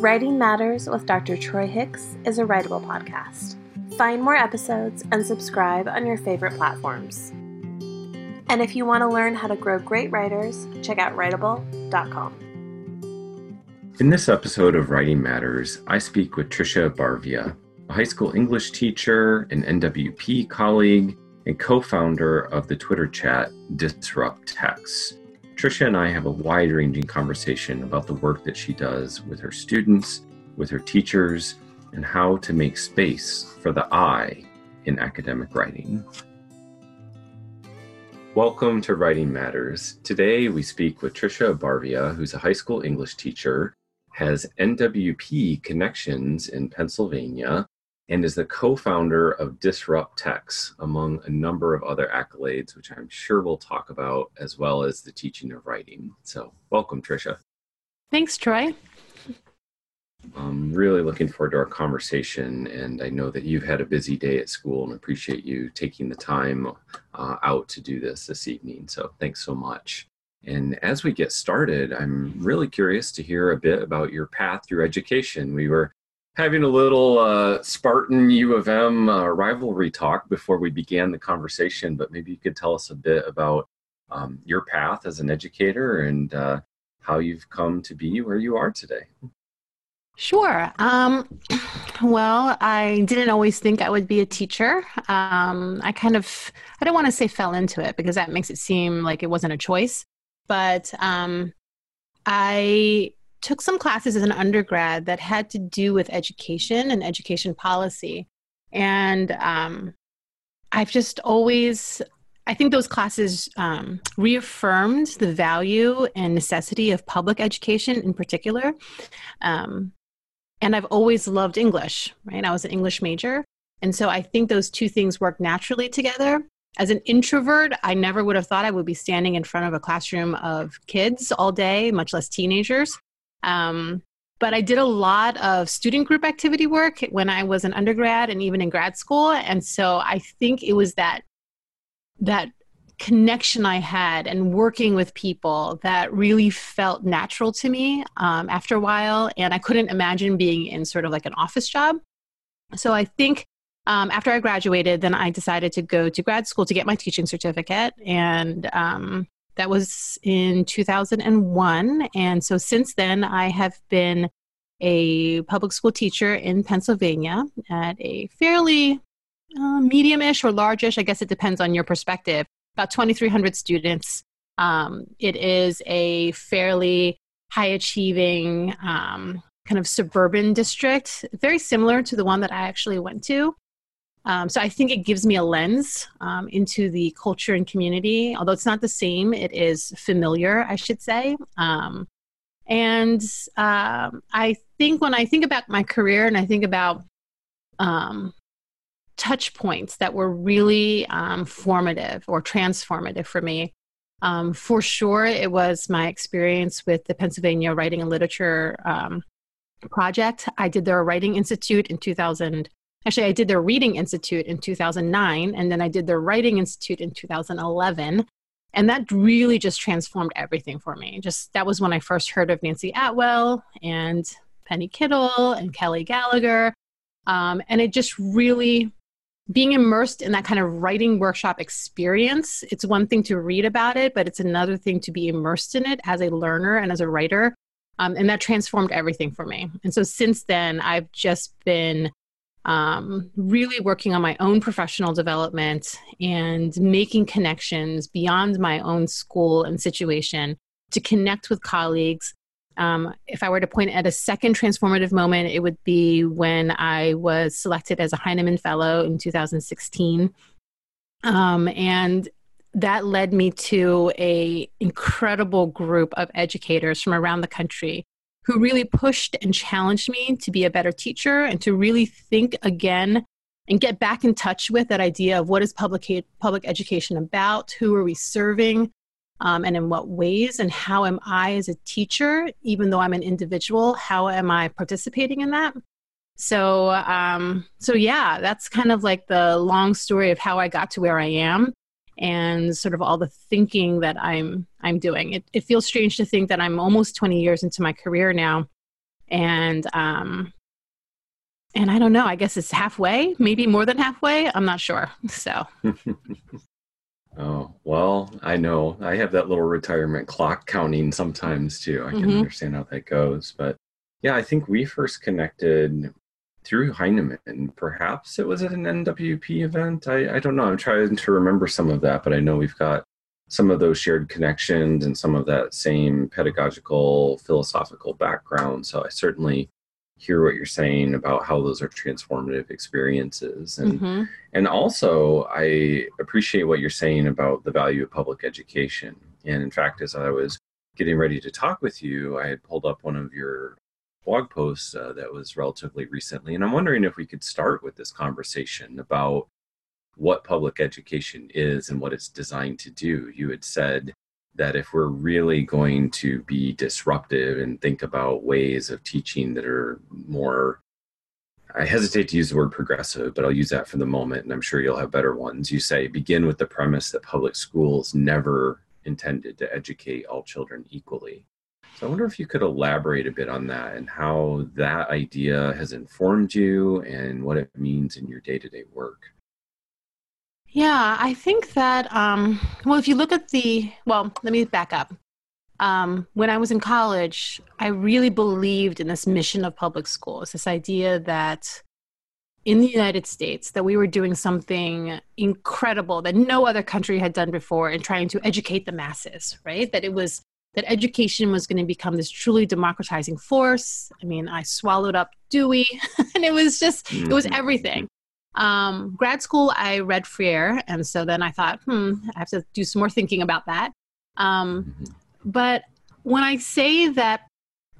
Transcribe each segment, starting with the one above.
Writing Matters with Dr. Troy Hicks is a writable podcast. Find more episodes and subscribe on your favorite platforms. And if you want to learn how to grow great writers, check out writable.com. In this episode of Writing Matters, I speak with Tricia Ebarvia, a high school English teacher, an NWP colleague, and co founder of the Twitter chat Disrupt Text. Tricia and I have a wide ranging conversation about the work that she does with her students, with her teachers, and how to make space for the I in academic writing. Welcome to Writing Matters. Today we speak with Tricia Ebarvia, who's a high school English teacher, has NWP connections in Pennsylvania, and is the co founder of Disrupt Texts, among a number of other accolades, which I'm sure we'll talk about, as well as the teaching of writing. So, welcome, Tricia. Thanks, Troy. I'm really looking forward to our conversation, and I know that you've had a busy day at school and appreciate you taking the time uh, out to do this this evening. So, thanks so much. And as we get started, I'm really curious to hear a bit about your path through education. We were having a little uh, Spartan U of M uh, rivalry talk before we began the conversation, but maybe you could tell us a bit about um, your path as an educator and uh, how you've come to be where you are today. Sure. Um, well, I didn't always think I would be a teacher. Um, I kind of, I don't want to say fell into it because that makes it seem like it wasn't a choice. But um, I took some classes as an undergrad that had to do with education and education policy. And um, I've just always, I think those classes um, reaffirmed the value and necessity of public education in particular. Um, and I've always loved English, right? I was an English major. And so I think those two things work naturally together. As an introvert, I never would have thought I would be standing in front of a classroom of kids all day, much less teenagers. Um, but I did a lot of student group activity work when I was an undergrad and even in grad school. And so I think it was that that connection I had and working with people that really felt natural to me um, after a while. And I couldn't imagine being in sort of like an office job. So I think um, after I graduated, then I decided to go to grad school to get my teaching certificate. And um, that was in 2001. And so since then, I have been a public school teacher in Pennsylvania at a fairly uh, medium-ish or large-ish, I guess it depends on your perspective, about 2,300 students. Um, it is a fairly high-achieving um, kind of suburban district, very similar to the one that I actually went to. Um, so I think it gives me a lens um, into the culture and community. Although it's not the same, it is familiar, I should say. Um, and um, I think when I think about my career and I think about um, touch points that were really um, formative or transformative for me, for sure, it was my experience with the Pennsylvania Writing and Literature Project. I did their Writing Institute in 2000. Actually, I did their Reading Institute in 2009, and then I did their Writing Institute in 2011. And that really just transformed everything for me. Just that was when I first heard of Nancie Atwell and Penny Kittle and Kelly Gallagher. Um, and it just really being immersed in that kind of writing workshop experience. It's one thing to read about it, but it's another thing to be immersed in it as a learner and as a writer. Um, and that transformed everything for me. And so since then, I've just been um, really working on my own professional development and making connections beyond my own school and situation to connect with colleagues. Um, if I were to point at a second transformative moment, it would be when I was selected as a Heinemann Fellow in 2016. Um, and that led me to a incredible group of educators from around the country who really pushed and challenged me to be a better teacher and to really think again and get back in touch with that idea of what is public, public education about, who are we serving, um, and in what ways, and how am I as a teacher, even though I'm an individual, how am I participating in that? So, um, so yeah, that's kind of like the long story of how I got to where I am and sort of all the thinking that I'm I'm doing. It, it feels strange to think that I'm almost 20 years into my career now, and um, and I don't know. I guess it's halfway, maybe more than halfway. I'm not sure. So. oh well, I know I have that little retirement clock counting sometimes too. I can mm-hmm. understand how that goes, but yeah, I think we first connected through Heinemann. Perhaps it was at an NWP event. I, I don't know. I'm trying to remember some of that, but I know we've got some of those shared connections and some of that same pedagogical, philosophical background. So I certainly hear what you're saying about how those are transformative experiences and mm-hmm. and also I appreciate what you're saying about the value of public education. And in fact as I was getting ready to talk with you, I had pulled up one of your blog posts uh, that was relatively recently and I'm wondering if we could start with this conversation about what public education is and what it's designed to do. You had said that if we're really going to be disruptive and think about ways of teaching that are more I hesitate to use the word progressive, but I'll use that for the moment, and I'm sure you'll have better ones. You say begin with the premise that public schools never intended to educate all children equally. So I wonder if you could elaborate a bit on that and how that idea has informed you and what it means in your day to day work. Yeah, I think that, um, well, if you look at the, well, let me back up. Um, when I was in college, I really believed in this mission of public schools, this idea that in the United States that we were doing something incredible that no other country had done before in trying to educate the masses, right? That it was that education was going to become this truly democratizing force. I mean, I swallowed up Dewey and it was just it was mm-hmm. everything. Um, grad school, I read Freire, and so then I thought, hmm, I have to do some more thinking about that. Um, mm-hmm. But when I say that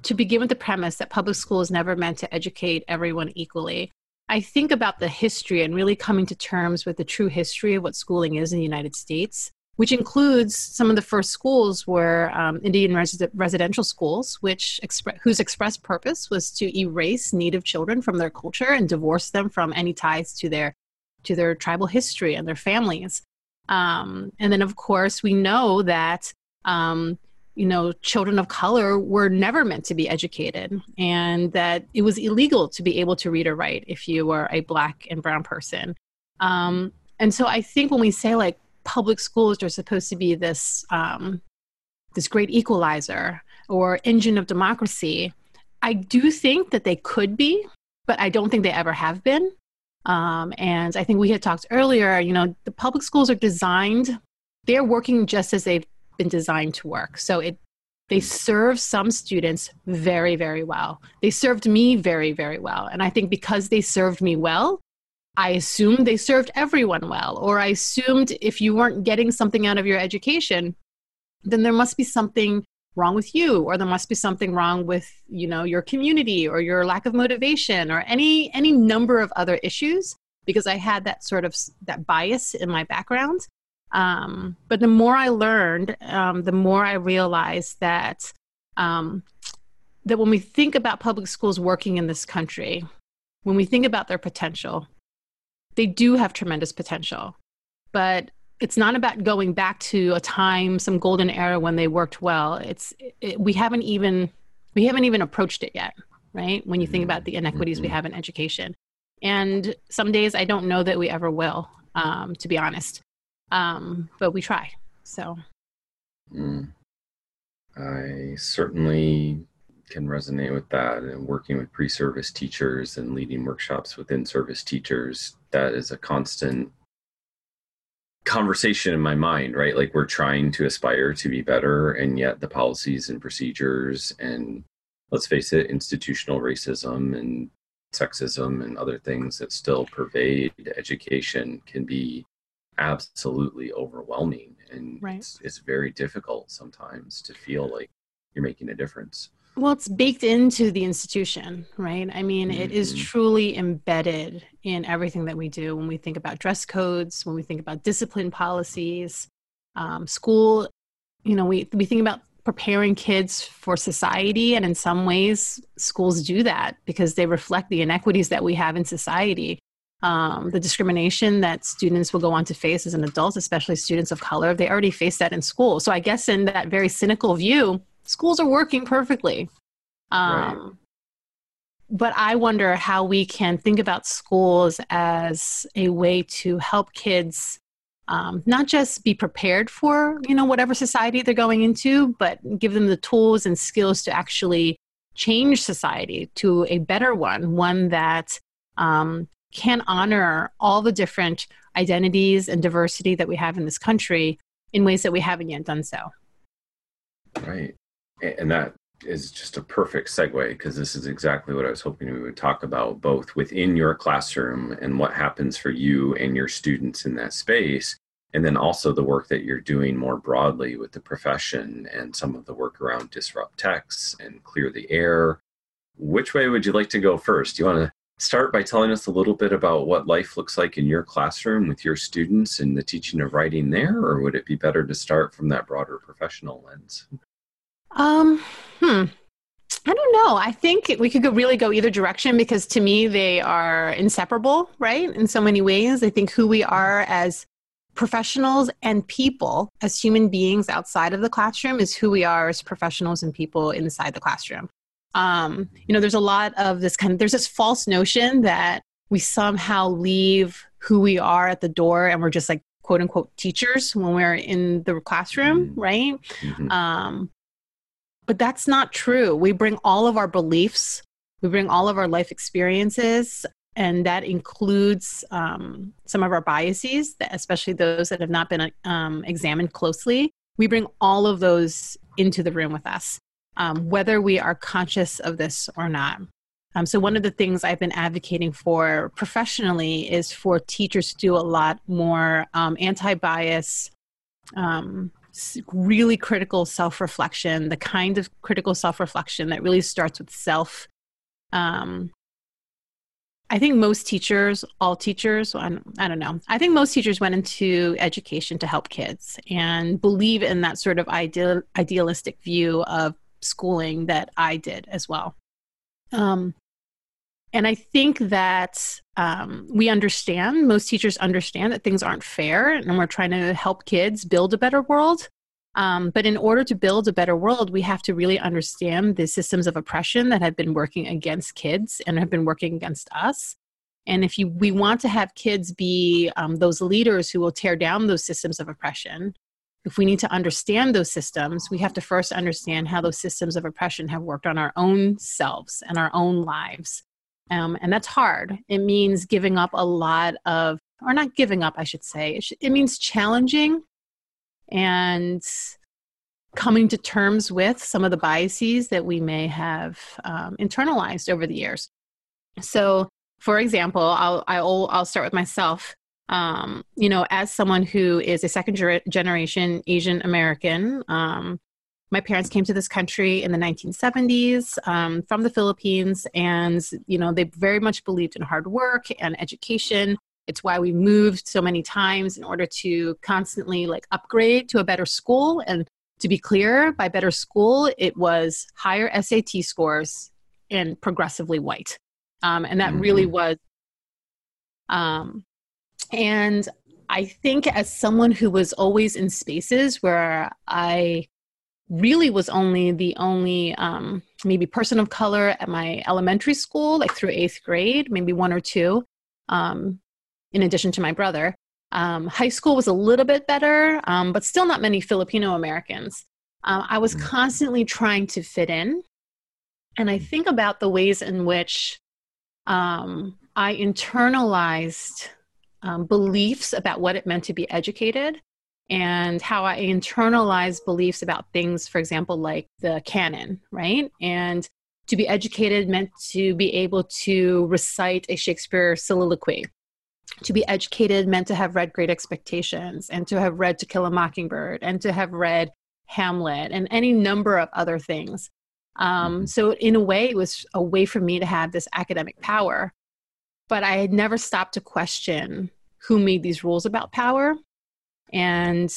to begin with the premise that public school is never meant to educate everyone equally, I think about the history and really coming to terms with the true history of what schooling is in the United States which includes some of the first schools were um, Indian res- residential schools, which expre- whose express purpose was to erase Native children from their culture and divorce them from any ties to their to their tribal history and their families. Um, and then, of course, we know that um, you know children of color were never meant to be educated, and that it was illegal to be able to read or write if you were a black and brown person. Um, and so, I think when we say like public schools are supposed to be this um, this great equalizer or engine of democracy. I do think that they could be, but I don't think they ever have been. Um, and I think we had talked earlier. You know, the public schools are designed; they're working just as they've been designed to work. So it they serve some students very, very well. They served me very, very well. And I think because they served me well, I assumed they served everyone well, or I assumed if you weren't getting something out of your education, then there must be something wrong with you or there must be something wrong with you know your community or your lack of motivation or any any number of other issues because i had that sort of that bias in my background. Um, but the more i learned um, the more i realized that um, that when we think about public schools working in this country when we think about their potential they do have tremendous potential. But it's not about going back to a time, some golden era when they worked well. It's it, we haven't even we haven't even approached it yet, right? When you think about the inequities mm-hmm. we have in education, and some days I don't know that we ever will, um, to be honest. Um, but we try. So, mm. I certainly can resonate with that and working with pre-service teachers and leading workshops within service teachers that is a constant conversation in my mind right? Like we're trying to aspire to be better and yet the policies and procedures and let's face it institutional racism and sexism and other things that still pervade education can be absolutely overwhelming. And right. it's, it's very difficult sometimes to feel like you're making a difference well, it's baked into the institution, right? I mean, mm-hmm. it is mm-hmm. truly embedded in everything that we do when we think about dress codes, when we think about discipline policies, um, school. You know, we, we think about preparing kids for society, and in some ways, schools do that because they reflect the inequities that we have in society. Um, the discrimination that students will go on to face as an adult, especially students of color, they already face that in school. So, I guess in that very cynical view, schools are working perfectly. Um, right. but I wonder how we can think about schools as a way to help kids um, not just be prepared for you know whatever society they're going into, but give them the tools and skills to actually change society to a better one, one that um, can honor all the different identities and diversity that we have in this country in ways that we haven't yet done so. Right. And that is just a perfect segue because this is exactly what I was hoping we would talk about, both within your classroom and what happens for you and your students in that space, and then also the work that you're doing more broadly with the profession and some of the work around disrupt texts and clear the air. Which way would you like to go first? Do you want to start by telling us a little bit about what life looks like in your classroom with your students and the teaching of writing there, or would it be better to start from that broader professional lens? Um, hmm. I don't know. I think we could go, really go either direction because to me they are inseparable, right? In so many ways. I think who we are as professionals and people, as human beings outside of the classroom, is who we are as professionals and people inside the classroom. Um, you know, there's a lot of this kind of, there's this false notion that we somehow leave who we are at the door and we're just like quote unquote teachers when we're in the classroom, mm-hmm. right? Mm-hmm. Um, but that's not true. We bring all of our beliefs, we bring all of our life experiences, and that includes um, some of our biases, especially those that have not been um, examined closely. We bring all of those into the room with us, um, whether we are conscious of this or not. Um, so, one of the things I've been advocating for professionally is for teachers to do a lot more um, anti bias um, really critical self reflection, the kind of critical self reflection that really starts with self. Um, I think most teachers, all teachers, I don't know, I think most teachers went into education to help kids and believe in that sort of ideal, idealistic view of schooling that I did as well. Um, and I think that um, we understand, most teachers understand that things aren't fair and we're trying to help kids build a better world. Um, but in order to build a better world, we have to really understand the systems of oppression that have been working against kids and have been working against us. And if you, we want to have kids be um, those leaders who will tear down those systems of oppression, if we need to understand those systems, we have to first understand how those systems of oppression have worked on our own selves and our own lives. Um, and that's hard. It means giving up a lot of, or not giving up, I should say. It, sh- it means challenging and coming to terms with some of the biases that we may have um, internalized over the years. So, for example, I'll, I'll, I'll start with myself. Um, you know, as someone who is a second generation Asian American, um, my parents came to this country in the 1970s um, from the Philippines, and you know they very much believed in hard work and education. It's why we moved so many times in order to constantly like upgrade to a better school. And to be clear, by better school, it was higher SAT scores and progressively white, um, and that mm-hmm. really was. Um, and I think as someone who was always in spaces where I really was only the only um, maybe person of color at my elementary school, like through eighth grade, maybe one or two, um, in addition to my brother. Um, high school was a little bit better, um, but still not many Filipino Americans. Uh, I was mm. constantly trying to fit in. And I think about the ways in which um, I internalized um, beliefs about what it meant to be educated and how I internalize beliefs about things, for example, like the canon, right? And to be educated meant to be able to recite a Shakespeare soliloquy. To be educated meant to have read Great Expectations and to have read To Kill a Mockingbird and to have read Hamlet and any number of other things. Um, mm-hmm. so, in a way, it was a way for me to have this academic power. But I had never stopped to question who made these rules about power and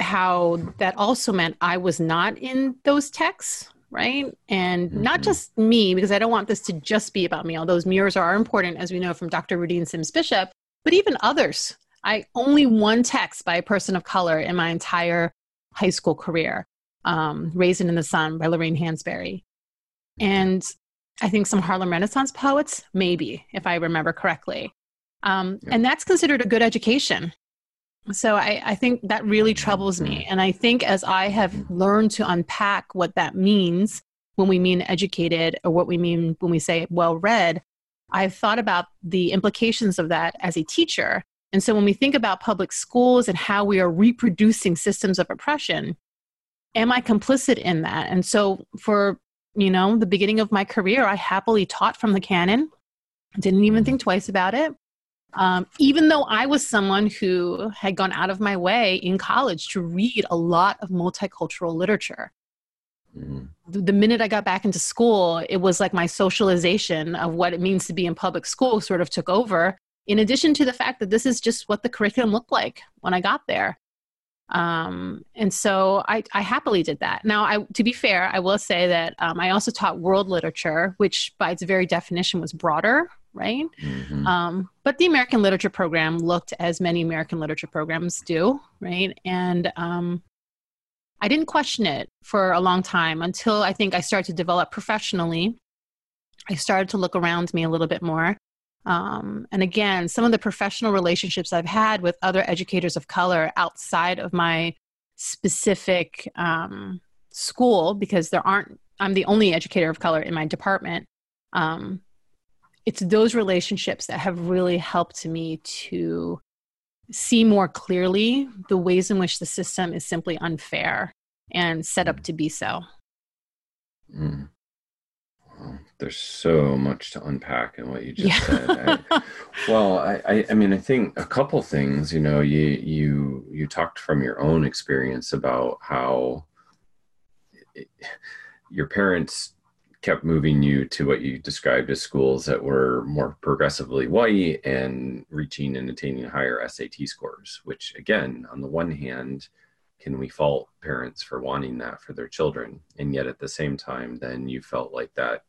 how that also meant I was not in those texts, right? And mm-hmm. not just me, because I don't want this to just be about me, although those mirrors are important, as we know from Dr. Rudine Sims Bishop, but even others. I only one text by a person of color in my entire high school career, um, Raisin in the Sun by Lorraine Hansberry. And I think some Harlem Renaissance poets, maybe, if I remember correctly. Um, yeah. And that's considered a good education. So I, I think that really troubles me. And I think as I have learned to unpack what that means when we mean educated or what we mean when we say well read, I've thought about the implications of that as a teacher. And so when we think about public schools and how we are reproducing systems of oppression, am I complicit in that? And so for you know, the beginning of my career, I happily taught from the canon. Didn't even mm. think twice about it. Um, even though I was someone who had gone out of my way in college to read a lot of multicultural literature. Mm. The, the minute I got back into school, it was like my socialization of what it means to be in public school sort of took over, in addition to the fact that this is just what the curriculum looked like when I got there. Um, and so I, I, happily did that. Now, I, to be fair, I will say that um, I also taught world literature, which by its very definition was broader, right? Mm-hmm. Um, but the American literature program looked as many American literature programs do, right? And um, I didn't question it for a long time until I think I started to develop professionally. I started to look around me a little bit more. Um, and again, some of the professional relationships I've had with other educators of color outside of my specific um, school, because there aren't, I'm the only educator of color in my department. Um, it's those relationships that have really helped me to see more clearly the ways in which the system is simply unfair and set up to be so. Mm there's so much to unpack in what you just yeah. said. I, well, I, I mean, I think a couple things. You know, you you you talked from your own experience about how it, your parents kept moving you to what you described as schools that were more progressively white and reaching and attaining higher SAT scores. Which, again, on the one hand, can we fault parents for wanting that for their children? And yet, at the same time, then you felt like that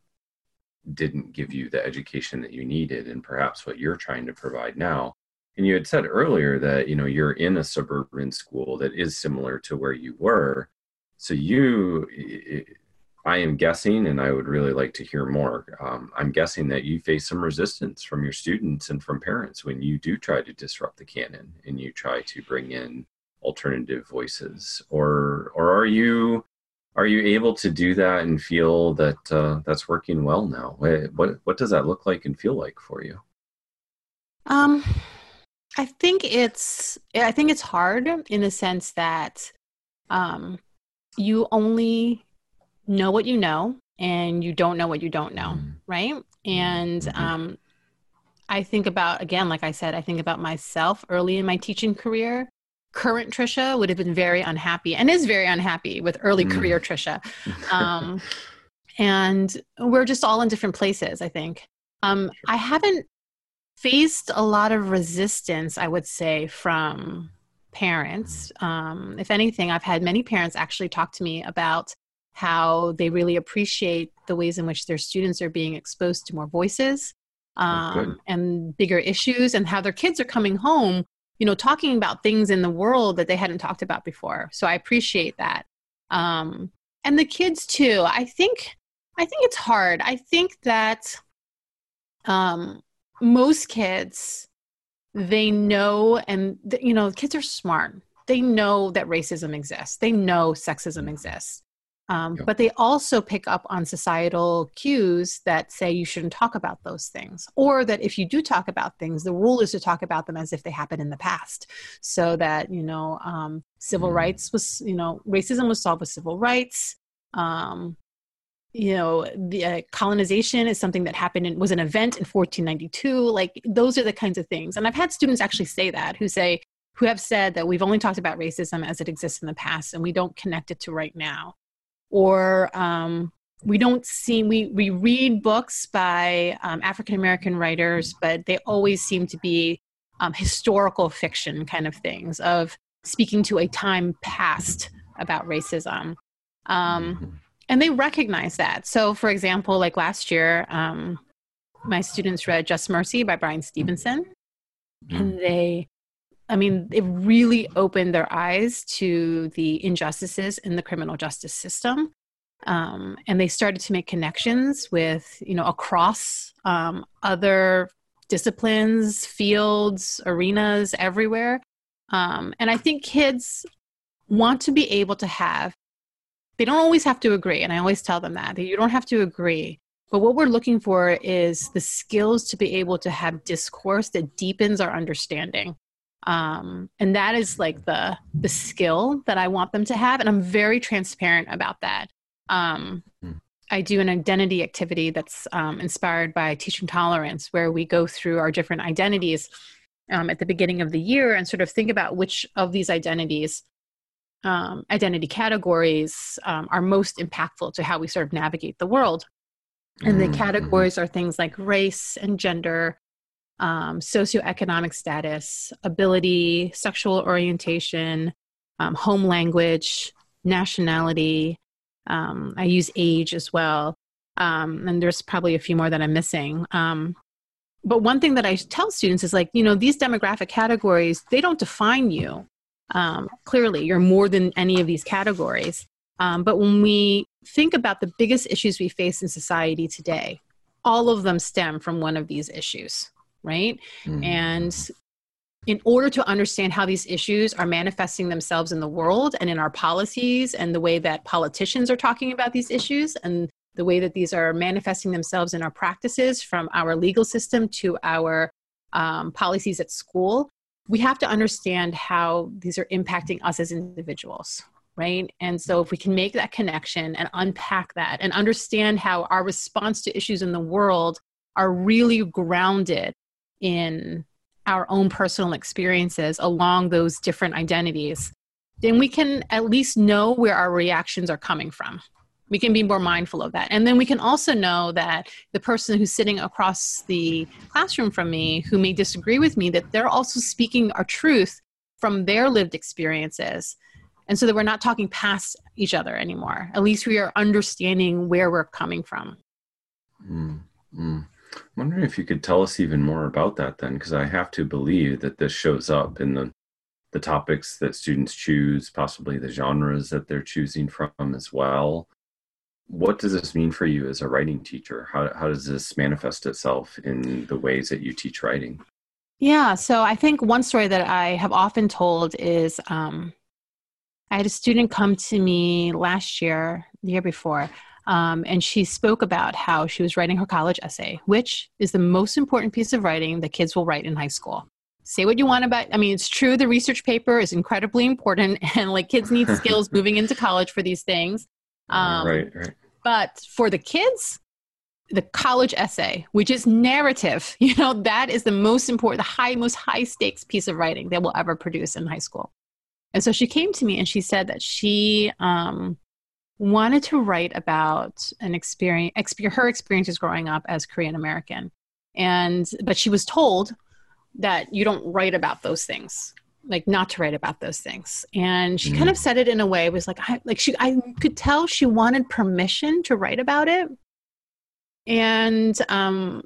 didn't give you the education that you needed and perhaps what you're trying to provide now and you had said earlier that you know you're in a suburban school that is similar to where you were so you i am guessing and i would really like to hear more um, i'm guessing that you face some resistance from your students and from parents when you do try to disrupt the canon and you try to bring in alternative voices or or are you are you able to do that and feel that uh, that's working well now? What what does that look like and feel like for you? Um, I think it's I think it's hard in the sense that um, you only know what you know and you don't know what you don't know, mm-hmm. right? And mm-hmm. um, I think about again, like I said, I think about myself early in my teaching career current Tricia would have been very unhappy and is very unhappy with early mm. career Tricia. Um, and we're just all in different places, I think. Um, I haven't faced a lot of resistance, I would say, from parents. Mm. Um, if anything, I've had many parents actually talk to me about how they really appreciate the ways in which their students are being exposed to more voices um, and bigger issues, and how their kids are coming home you know talking about things in the world that they hadn't talked about before. So i appreciate that. Um and the kids too. I think i think it's hard. I think that um most kids they know and you know kids are smart. They know that racism exists. They know sexism exists um, yep. But they also pick up on societal cues that say you shouldn't talk about those things, or that if you do talk about things, the rule is to talk about them as if they happened in the past. So that, you know, um, civil mm. rights was, you know, racism was solved with civil rights. Um, you know, the uh, colonization is something that happened and was an event in 1492. Like, those are the kinds of things. And I've had students actually say that who say, who have said that we've only talked about racism as it exists in the past and we don't connect it to right now or um, we don't see we we read books by um, African American writers, but they always seem to be um, historical fiction kind of things of speaking to a time past about racism. Um, mm-hmm. and they recognize that. So, for example, like last year, um, my students read Just Mercy by Bryan Stevenson, mm-hmm. and they I mean, it really opened their eyes to the injustices in the criminal justice system. um, and they started to make connections with you know across um, other disciplines fields arenas everywhere um, and i think kids want to be able to have they don't always have to agree and i always tell them that, that you don't have to agree but what we're looking for is the skills to be able to have discourse that deepens our understanding um, and that is like the the skill that i want them to have and i'm very transparent about that um, hmm. I do an identity activity that's um, inspired by teaching tolerance, where we go through our different identities um, at the beginning of the year and sort of think about which of these identities, um, identity categories, um, are most impactful to how we sort of navigate the world. And the mm-hmm. categories are things like race and gender, um, socioeconomic status, ability, sexual orientation, um, home language, nationality, um, I use age as well. Um, and there's probably a few more that I'm missing. Um, but one thing that I tell students is like, you know, these demographic categories, they don't define you. Um, clearly, you're more than any of these categories. But when we think about the biggest issues we face in society today, all of them stem from one of these issues, right? Mm-hmm. And in order to understand how these issues are manifesting themselves in the world and in our policies and the way that politicians are talking about these issues and the way that these are manifesting themselves in our practices from our legal system to our um, policies at school we have to understand how these are impacting us as individuals right and so if we can make that connection and unpack that and understand how our response to issues in the world are really grounded in our own personal experiences along those different identities, then we can at least know where our reactions are coming from. We can be more mindful of that. And then we can also know that the person who's sitting across the classroom from me who may disagree with me, that they're also speaking our truth from their lived experiences. And so that we're not talking past each other anymore. At least we are understanding where we're coming from. Mm, mm. I'm wondering if you could tell us even more about that then, because I have to believe that this shows up in the the topics that students choose, possibly the genres that they're choosing from as well. What does this mean for you as a writing teacher? How, how does this manifest itself in the ways that you teach writing? Yeah, so I think one story that I have often told is um, I had a student come to me last year, the year before, um, and she spoke about how she was writing her college essay, which is the most important piece of writing that kids will write in high school. Say what you want about I mean, it's true the research paper is incredibly important and like kids need skills moving into college for these things. Um, right, right. But for the kids, the college essay, which is narrative, you know, that is the most important, the high, most high stakes piece of writing they will ever produce in high school. And so she came to me and she said that she um, wanted to write about an experience, her experiences growing up as Korean American. And, but she was told that you don't write about those things like not to write about those things. And she mm. kind of said it in a way was like i like she i could tell she wanted permission to write about it. And um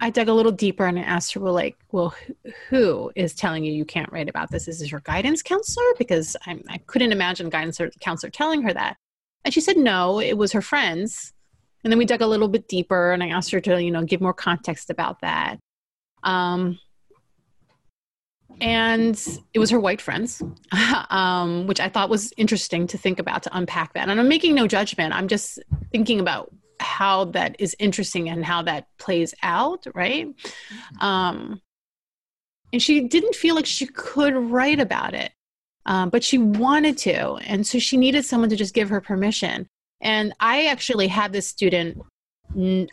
i dug a little deeper and I asked her well like well who is telling you you can't write about this? Is this your guidance counselor? Because i i couldn't imagine guidance counselor telling her that and she said no, it was her friends. And then we dug a little bit deeper and I asked her to, you know, give more context about that. Um, and it was her white friends, um, which I thought was interesting to think about to unpack that. And I'm making no judgment. I'm just thinking about how that is interesting and how that plays out, right? Um, and she didn't feel like she could write about it um, but she wanted to. And so she needed someone to just give her permission. And I actually had this student,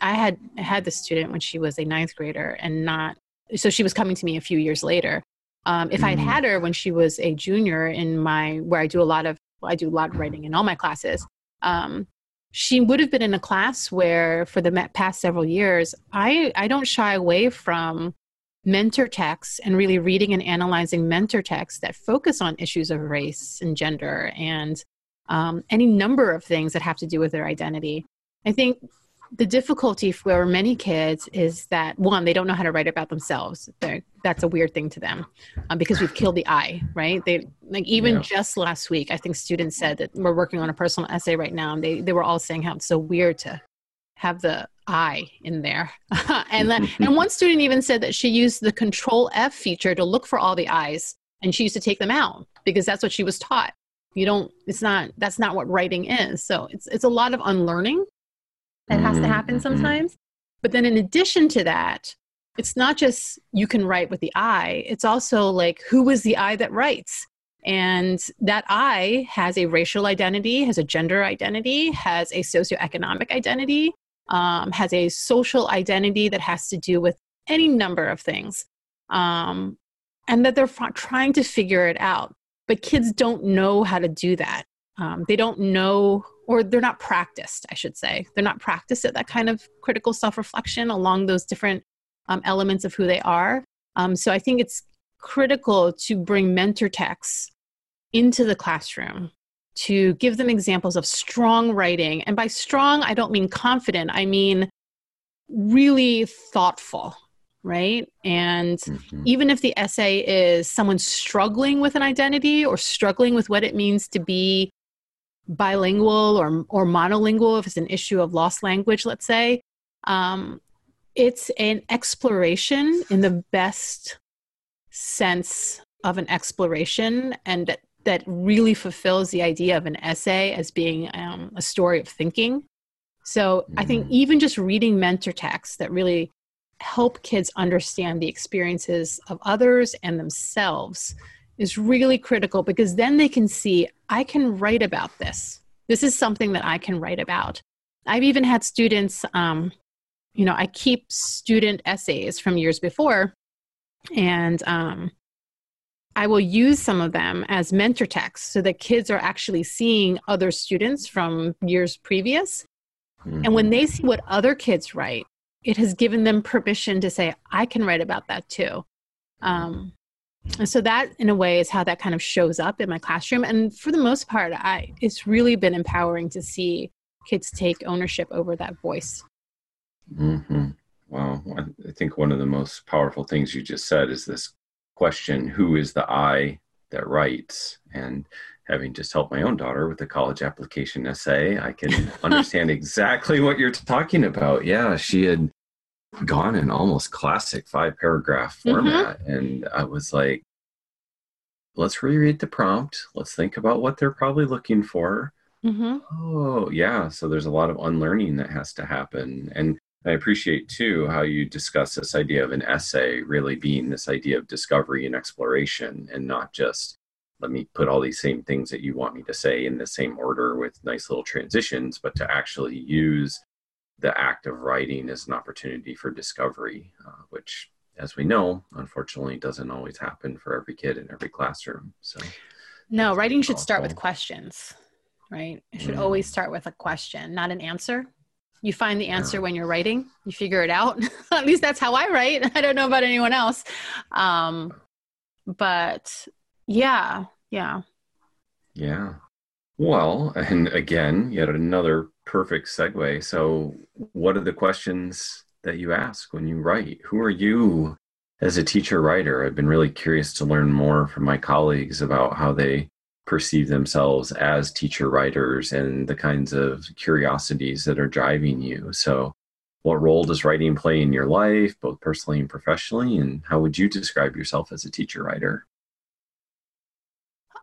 I had had this student when she was a ninth grader and not, so she was coming to me a few years later. Um, if mm-hmm. I'd had her when she was a junior in my, where I do a lot of, well, I do a lot of writing in all my classes, um, she would have been in a class where for the past several years, I, I don't shy away from mentor texts and really reading and analyzing mentor texts that focus on issues of race and gender and um, any number of things that have to do with their identity. I think the difficulty for many kids is that one, they don't know how to write about themselves. They're, that's a weird thing to them um, because we've killed the I, right? They like even yeah. just last week, I think students said that we're working on a personal essay right now, and they they were all saying how it's so weird to have the I in there. and and one student even said that she used the Control F feature to look for all the I's, and she used to take them out because that's what she was taught. You don't. It's not. That's not what writing is. So it's it's a lot of unlearning that has to happen mm-hmm. sometimes. But then in addition to that, it's not just you can write with the I, it's also like who is the I that writes? And that I has a racial identity, has a gender identity, has a socioeconomic identity, um, has a social identity that has to do with any number of things. Um, and that they're f- trying to figure it out. But kids don't know how to do that. Um, they don't know or they're not practiced, I should say. They're not practiced at that kind of critical self reflection along those different um, elements of who they are. Um, so I think it's critical to bring mentor texts into the classroom to give them examples of strong writing. And by strong, I don't mean confident, I mean really thoughtful, right? And mm-hmm. even if the essay is someone struggling with an identity or struggling with what it means to be bilingual or, or monolingual, if it's an issue of lost language, let's say, um, it's an exploration in the best sense of an exploration and that, really fulfills the idea of an essay as being um, a story of thinking. So mm-hmm. I think mm-hmm. even just reading mentor texts that really help kids understand the experiences of others and themselves is really critical because then they can see I can write about this. This is something that I can write about. I've even had students, um, you know, I keep student essays from years before, and um, I will use some of them as mentor texts so that kids are actually seeing other students from years previous. Mm-hmm. And when they see what other kids write, it has given them permission to say, I can write about that too. Um, and so that in a way is how that kind of shows up in my classroom and for the most part i it's really been empowering to see kids take ownership over that voice mm-hmm. wow i think one of the most powerful things you just said is this question who is the i that writes and having just helped my own daughter with the college application essay i can understand exactly what you're talking about yeah she had gone in almost classic five paragraph mm-hmm. format. Mm-hmm. And I was like, let's reread the prompt. Let's think about what they're probably looking for. Mm-hmm. Oh, yeah. So there's a lot of unlearning that has to happen. And I appreciate too how you discuss this idea of an essay really being this idea of discovery and exploration and not just let me put all these same things that you want me to say in the same order with nice little transitions, but to actually use the act of writing as an opportunity for discovery, uh, which, as we know, unfortunately doesn't always happen for every kid in every classroom. So, no, writing should start with questions, right? It should mm. always start with a question, not an answer. You find the answer when you're writing, you figure it out. At least that's how I write. I don't know about anyone else. Um, but yeah, yeah. Yeah. Well, and again, yet another perfect segue. So, what are the questions that you ask when you write? Who are you as a teacher writer? I've been really curious to learn more from my colleagues about how they perceive themselves as teacher writers and the kinds of curiosities that are driving you. So, what role does writing play in your life, both personally and professionally? And how would you describe yourself as a teacher writer?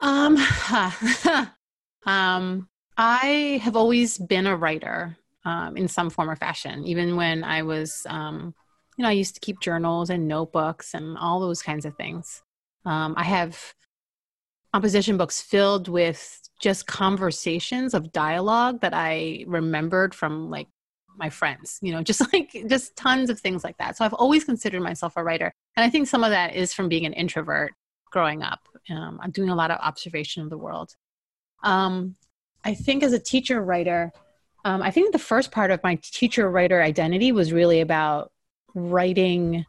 Um, um, I have always been a writer um, in some form or fashion, even when I was, um, you know, I used to keep journals and notebooks and all those kinds of things. Um, I have composition books filled with just conversations of dialogue that I remembered from like my friends, you know, just like just tons of things like that. So I've always considered myself a writer. And I think some of that is from being an introvert growing up. Um, I'm doing a lot of observation of the world. Um, I think as a teacher writer, um, I think the first part of my teacher writer identity was really about writing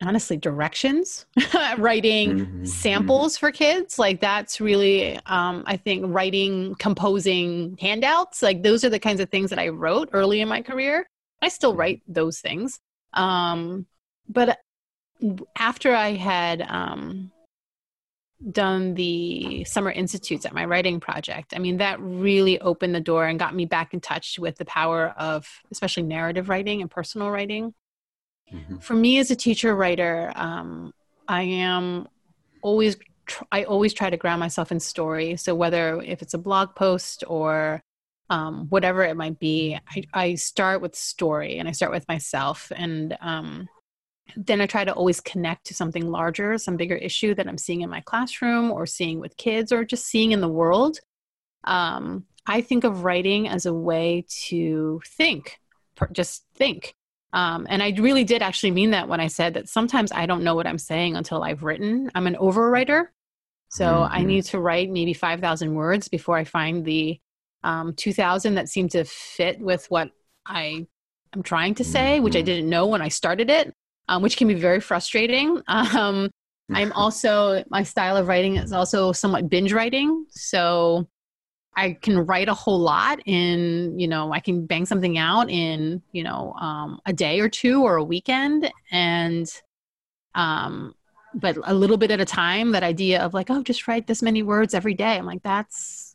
honestly directions writing Mhm, samples for kids like that's really um, i think writing composing handouts like those are the kinds of things that i wrote early in my career. I still write those things um, but after i had um, done the summer institutes at my writing project i mean that really opened the door and got me back in touch with the power of especially narrative writing and personal writing mhm, for me as a teacher writer um, i am always tr- i always try to ground myself in story. So whether if it's a blog post or um, whatever it might be I, I start with story and i start with myself. And um, then i try to always connect to something larger some bigger issue that i'm seeing in my classroom or seeing with kids or just seeing in the world. Um, i think of writing as a way to think just think um, and I really did actually mean that when I said that sometimes I don't know what I'm saying until I've written. I'm an overwriter. So I Mhm. need to write maybe 5,000 words before I find the um, 2,000 that seem to fit with what I am trying to say, which I Mhm. didn't know when I started it, um, which can be very frustrating. Um, I'm also, my style of writing is also somewhat binge writing. So I can write a whole lot in, you know, I can bang something out in, you know, um, a day or two or a weekend. And, um, but a little bit at a time, that idea of like, oh, just write this many words every day. I'm like, that's,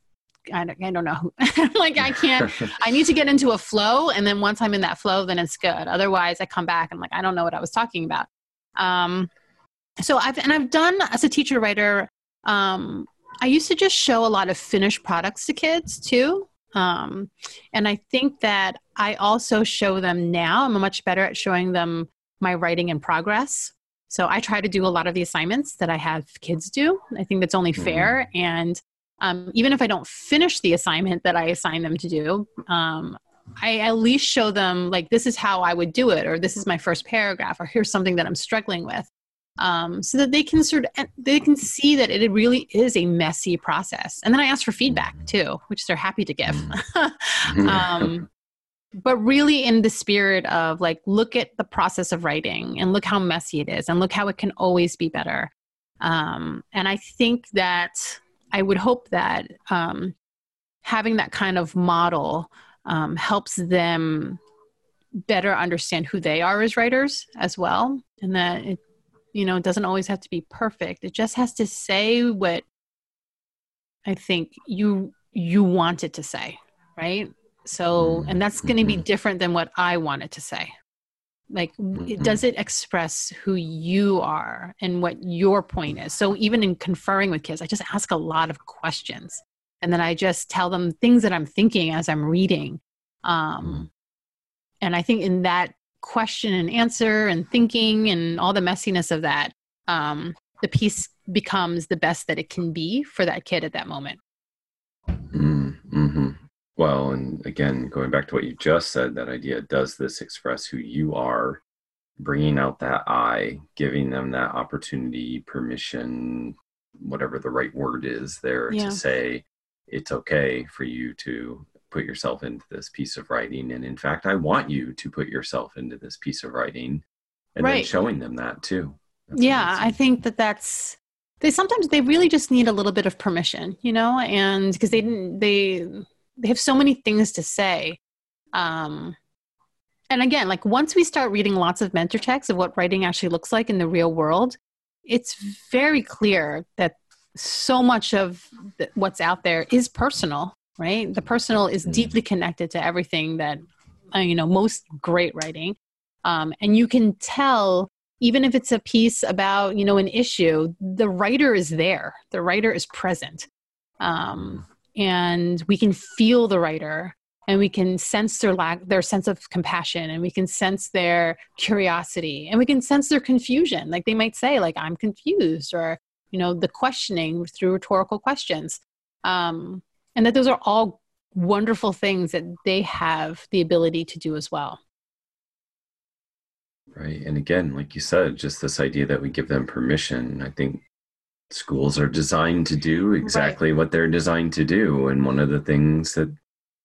I don't, I don't know. Like, I can't, I need to get into a flow. And then once I'm in that flow, then it's good. Otherwise I come back and like, I don't know what I was talking about. Um, so I've, and I've done as a teacher writer, um, I used to just show a lot of finished products to kids too. Um, and I think that I also show them now. I'm much better at showing them my writing in progress. So I try to do a lot of the assignments that I have kids do. I think that's only fair. And um, even if I don't finish the assignment that I assign them to do, um, I at least show them like this is how I would do it, or this is my first paragraph, or here's something that I'm struggling with um, so that they can sort of they can see that it really is a messy process. And then I ask for feedback too, which they're happy to give. um, but really, in the spirit of like, look at the process of writing and look how messy it is, and look how it can always be better. Um, and I think that I would hope that um, having that kind of model um, helps them better understand who they are as writers as well, and that it you know it doesn't always have to be perfect. It just has to say what i think you you want it to say right? So and that's going to be Mhm. different than what i want it to say. Like it Mhm. does it express who you are and what your point is. So even in conferring with kids i just ask a lot of questions. And then i just tell them things that i'm thinking as i'm reading. Um, and i think in that question and answer and thinking and all the messiness of that, um, the piece becomes the best that it can be for that kid at that moment. Mm-hmm. Well, and again, going back to what you just said, that idea does this express who you are, bringing out that I, giving them that opportunity, permission, whatever the right word is there Yeah. to say it's okay for you to put yourself into this piece of writing. And in fact, I want you to put yourself into this piece of writing and then showing them that too. That's yeah, I think that that's they sometimes they really just need a little bit of permission, you know, and because they didn't they they have so many things to say. Um and again, like once we start reading lots of mentor texts of what writing actually looks like in the real world, it's very clear that so much of what's out there is personal, right? The personal is Mhm. deeply connected to everything that uh, you know most great writing, um, and you can tell even if it's a piece about you know an issue the writer is there. The writer is present. Um, and we can feel the writer and we can sense their lack their sense of compassion and we can sense their curiosity and we can sense their confusion. Like they might say like i'm confused or you know the questioning through rhetorical questions. Um, and that those are all wonderful things that they have the ability to do as well Right. And again, like you said, just this idea that we give them permission. I think schools are designed to do exactly what they're designed to do. And one of the things that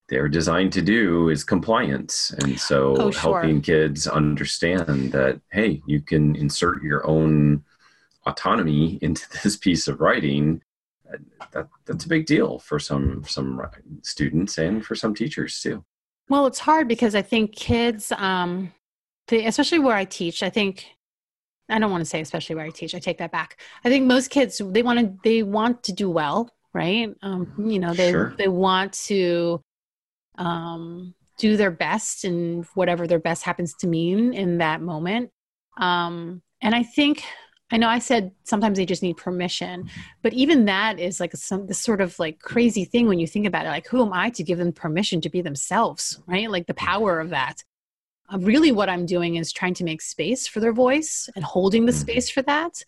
they're designed to do is compliance. And so Oh, sure. helping kids understand that, hey, you can insert your own autonomy into this piece of writing. That, that's a big deal for some some students and for some teachers too. Well, it's hard because I think kids, um, they, especially where I teach, I think I don't want to say especially where I teach. I take that back. I think most kids they want to they want to do well, right? Um, you know, they Sure. they want to um, do their best and whatever their best happens to mean in that moment. Um, and I think I know I said sometimes they just need permission, but even that is like some this sort of like crazy thing when you think about it. Like, who am I to give them permission to be themselves, right? Like the power of that. Uh, really, what I'm doing is trying to make space for their voice and holding the Mhm. space for that.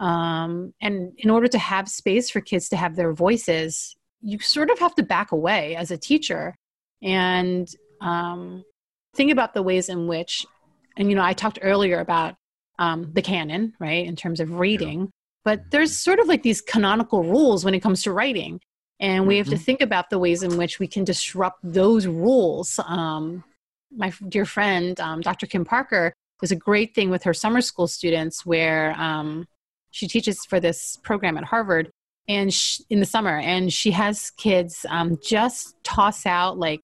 Um, and in order to have space for kids to have their voices, you sort of have to back away as a teacher and um, think about the ways in which, and you know, I talked earlier about um, the canon, right, in terms of reading, but there's sort of like these canonical rules when it comes to writing. And we have to Mhm. think about the ways in which we can disrupt those rules. Um, my dear friend, um, Dr. Kim Parker, does a great thing with her summer school students where um, she teaches for this program at Harvard and sh- in the summer, and she has kids um, just toss out like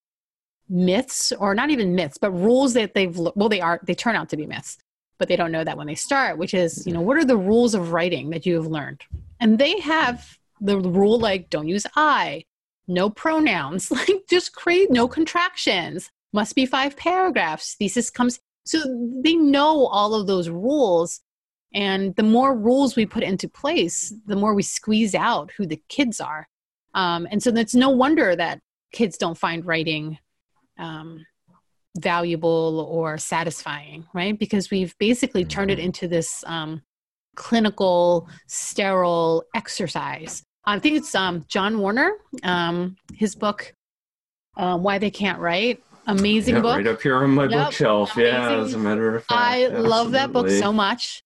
myths or not even myths, but rules that they've well they are they turn out to be myths, but they don't know that when they start. Which is you know what are the rules of writing that you have learned, and they have the rule like don't use I, no pronouns, like just create no contractions, must be five paragraphs. Thesis comes so they know all of those rules. And the more rules we put into place, the more we squeeze out who the kids are. Um, and so it's no wonder that kids don't find writing um, valuable or satisfying, right? Because we've basically turned it into this um, clinical, sterile exercise. I think it's um, John Warner, um, his book, uh, Why They Can't Write. Amazing Yeah, book. right up here on my Yep, bookshelf. Yeah, as a matter of fact. I love that book so much.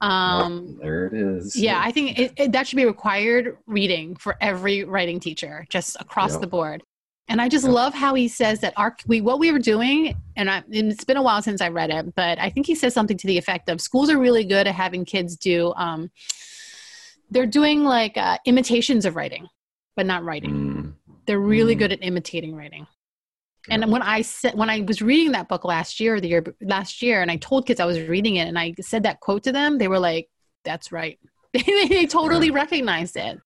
Um, Yep, there it is. yeah, I think it, it, that should be required reading for every writing teacher, just across Yep. the board. And I just Yep. love how he says that our we what we were doing, and, I, and it's been a while since I read it, but I think he says something to the effect of schools are really good at having kids do. Um, they're doing like uh, imitations of writing, but not writing. Mm, They're really Mm. good at imitating writing. Yeah. And when I said when I was reading that book last year, the year last year, and I told kids I was reading it, and I said that quote to them, they were like, "That's right." they totally recognized it.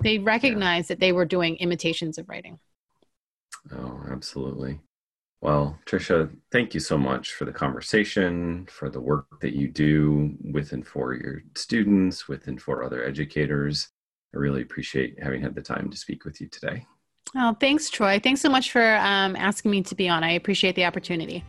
They recognized that they were doing imitations of writing. Oh, absolutely. Well, Tricia, thank you so much for the conversation, for the work that you do with and for your students, with and for other educators. I really appreciate having had the time to speak with you today. Oh, thanks, Troy. Thanks so much for um, asking me to be on. I appreciate the opportunity.